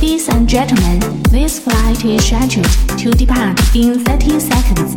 Ladies and gentlemen, this flight is scheduled to depart in 30 seconds.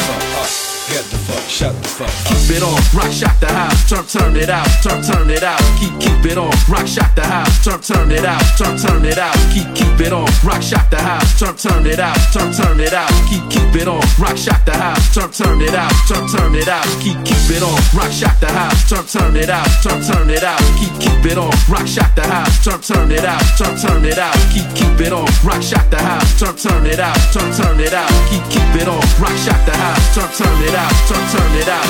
Get the fuck, shut the fuck up. Keep it on, rock shock the house, turn turn it out, turn turn it out. Keep keep it on, rock shock the house, turn turn it out, turn turn it out. Keep keep it on, rock shock the house, turn turn it out, turn turn it out. Keep keep it on, rock shock the house, turn turn it out, turn turn it out. Keep keep it on, rock shock the house, turn turn it out, turn turn it out. Keep keep it on, rock shock the house, turn turn it out, turn turn it out. Keep keep it on, rock shock the house, turn turn it out, turn turn it out. Keep keep it on, rock shock the house, turn turn it out, turn turn it up.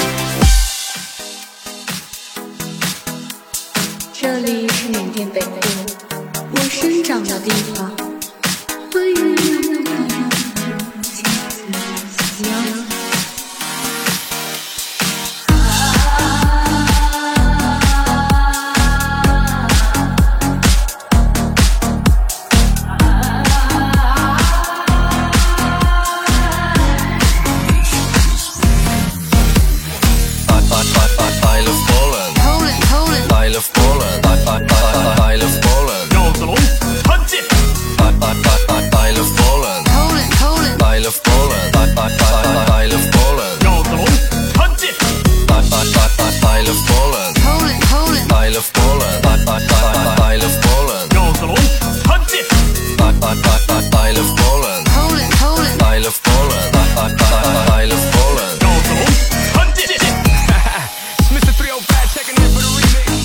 这里是缅甸北部，我生长的地方。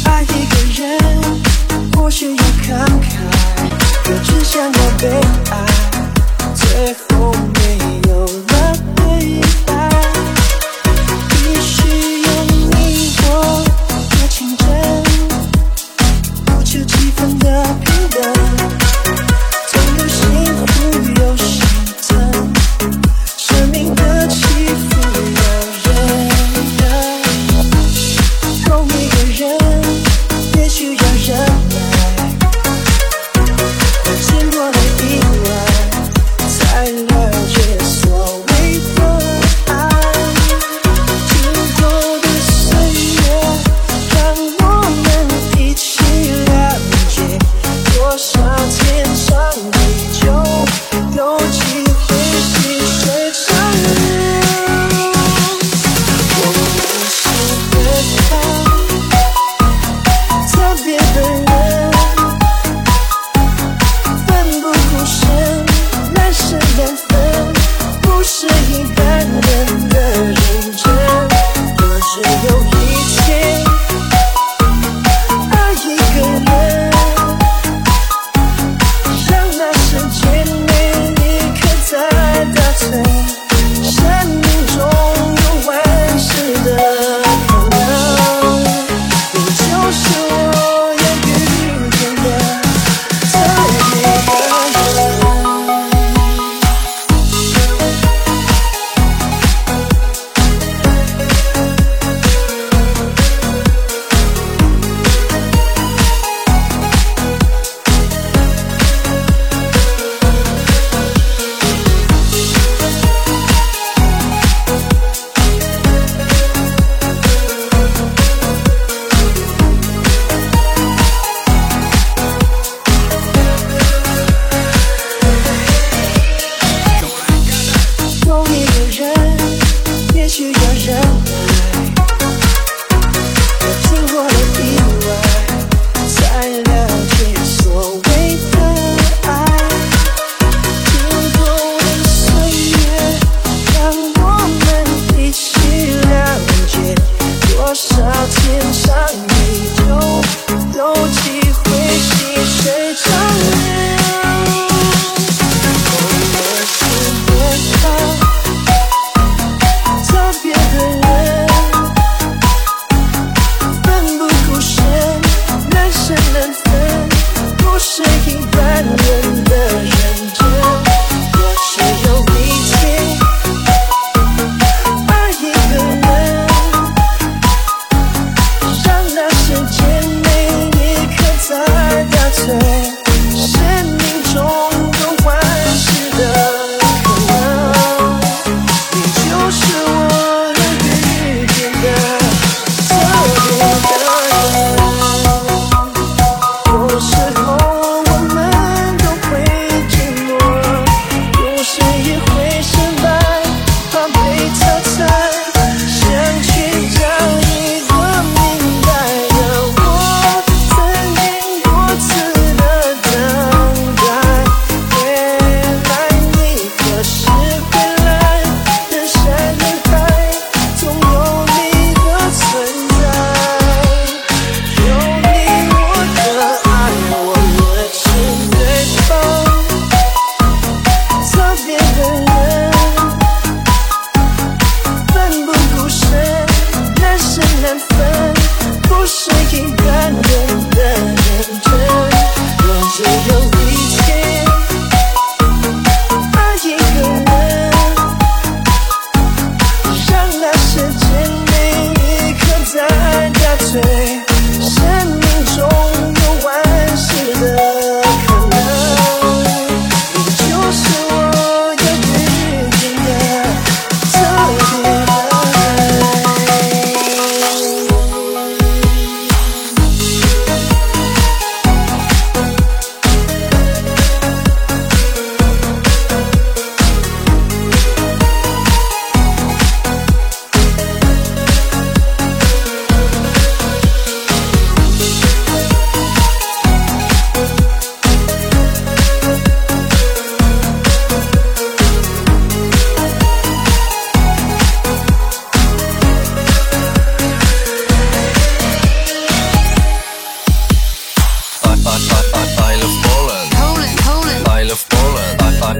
爱一个人或许要慷慨也只想要被爱最后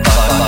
吧。